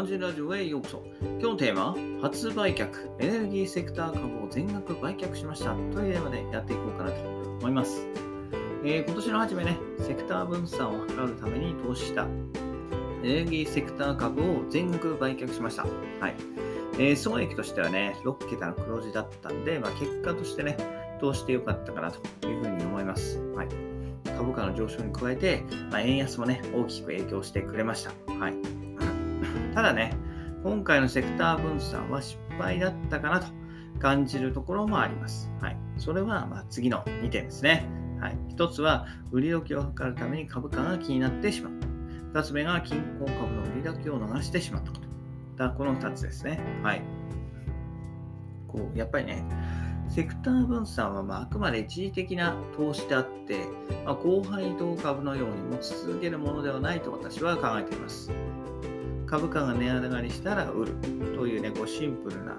ガンジラジオへようこそ。今日のテーマは、初売却、エネルギーセクター株を全額売却しましたというテーマでやっていこうかなと思います。えー、今年の初めね、セクター分散を図るために投資したエネルギーセクター株を全額売却しました。はい。えー、損益としてはね、6桁の黒字だったんで、まあ、結果としてね、投してよかったかなというふうに思います。はい。株価の上昇に加えて、まあ、円安もね、大きく影響してくれました。はい。ただね、今回のセクター分散は失敗だったかなと感じるところもあります。はい。それは、ま次の2点ですね。はい。1つは、売り時を図るために株価が気になってしまう。2つ目が、均衡株の売り時を逃してしまったこと。だこの2つですね。はい。こう、やっぱりね、セクター分散はまああくまで一時的な投資であって、まあ、高配当株のように持ち続けるものではないと私は考えています。株価が値上がりしたら売るというね、こうシンプルな、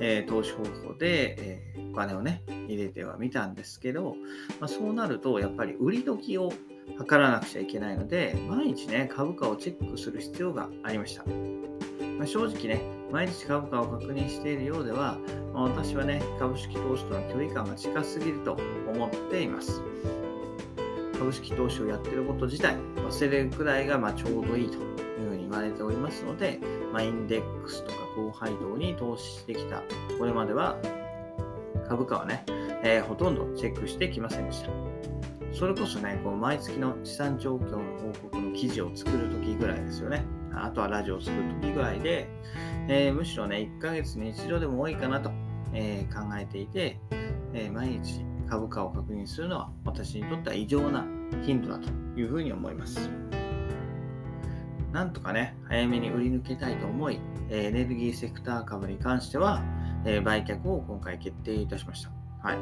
えー、投資方法で、えー、お金をね、入れてはみたんですけど、まあ、そうなるとやっぱり売り時を測らなくちゃいけないので、毎日ね、株価をチェックする必要がありました。まあ、正直ね、毎日株価を確認しているようでは、まあ、私はね、株式投資との距離感が近すぎると思っています。株式投資をやってること自体忘れるくらいがまちょうどいいと言われておりますので、まあ、インデックスとか高配当に投資してきたこれまでは株価はね、えー、ほとんどチェックしてきませんでした。それこそね、こう毎月の資産状況の報告の記事を作るときぐらいですよね。あとはラジオを作るときぐらいで、えー、むしろね、1ヶ月に一度でも多いかなと、えー、考えていて、え、毎日株価を確認するのは私にとっては異常な頻度だというふうに思います。なんとかね、早めに売り抜けたいと思い、エネルギーセクター株に関しては、え売却を今回決定いたしました。はい。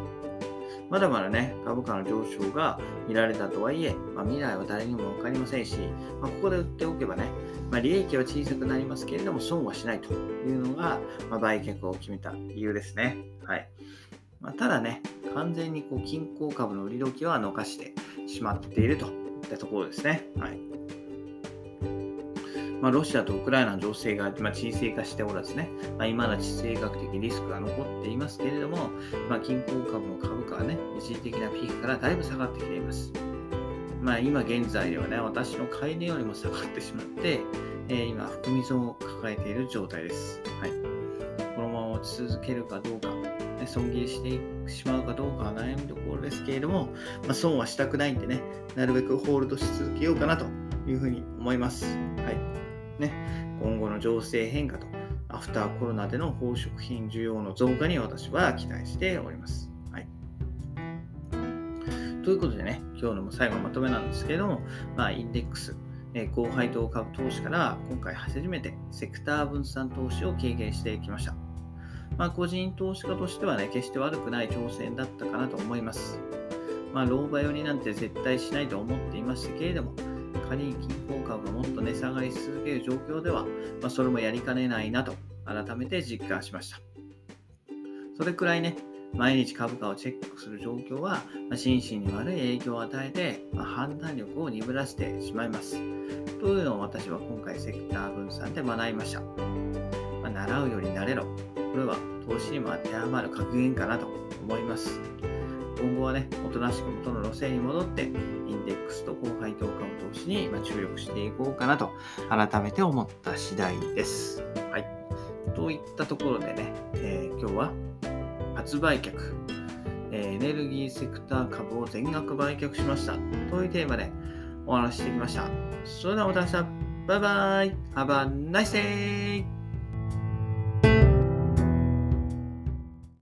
まだまだね、株価の上昇が見られたとはいえ、まあ、未来は誰にも分かりませんし、まあ、ここで売っておけばね、まあ、利益は小さくなりますけれども、損はしないというのが、ま売却を決めた理由ですね。はい。まただね、完全にこう均衡株の売り時は逃してしまっているといったところですね。はい。まあ、ロシアとウクライナの情勢が、まあ、沈静化しておらずね、まあ、今の地政学的リスクが残っていますけれども、まあ、均衡株の株価はね、一時的なピークからだいぶ下がってきています。まあ、今現在ではね、私の買い値よりも下がってしまって、えー、今、含み損を抱えている状態です。はい。このまま落ち続けるかどうか、ね、損切りしてしまうかどうかは悩みどころですけれども、まあ、損はしたくないんでね、なるべくホールドし続けようかなというふうに思います。はい。ね、今後の情勢変化とアフターコロナでの宝飾品需要の増加に私は期待しております。はい、ということでね、今日の最後のまとめなんですけれども、まあ、インデックス、え高配当株投資から今回初めてセクター分散投資を経験してきました。まあ、個人投資家としてはね、決して悪くない挑戦だったかなと思います。まあ、老婆寄りなんて絶対しないと思っていましたけれども、仮に金庫株がもっと値下がりし続ける状況では、まあ、それもやりかねないなと改めて実感しました。それくらいね、毎日株価をチェックする状況は、まあ、心身に悪い影響を与えて、まあ、判断力を鈍らせてしまいます。というのを私は今回セクター分散で学びました。まあ、習うより慣れろ。これは投資にも当てはまる格言かなと思います。今後はね、おとなしく元の路線に戻って、に注力していこうかなと、改めて思った次第です。はい。といったところでね、えー、今日は発売却、えー、エネルギーセクター株を全額売却しましたというテーマでお話ししてきました。それではまた明日、バイバイ !Have a nice day!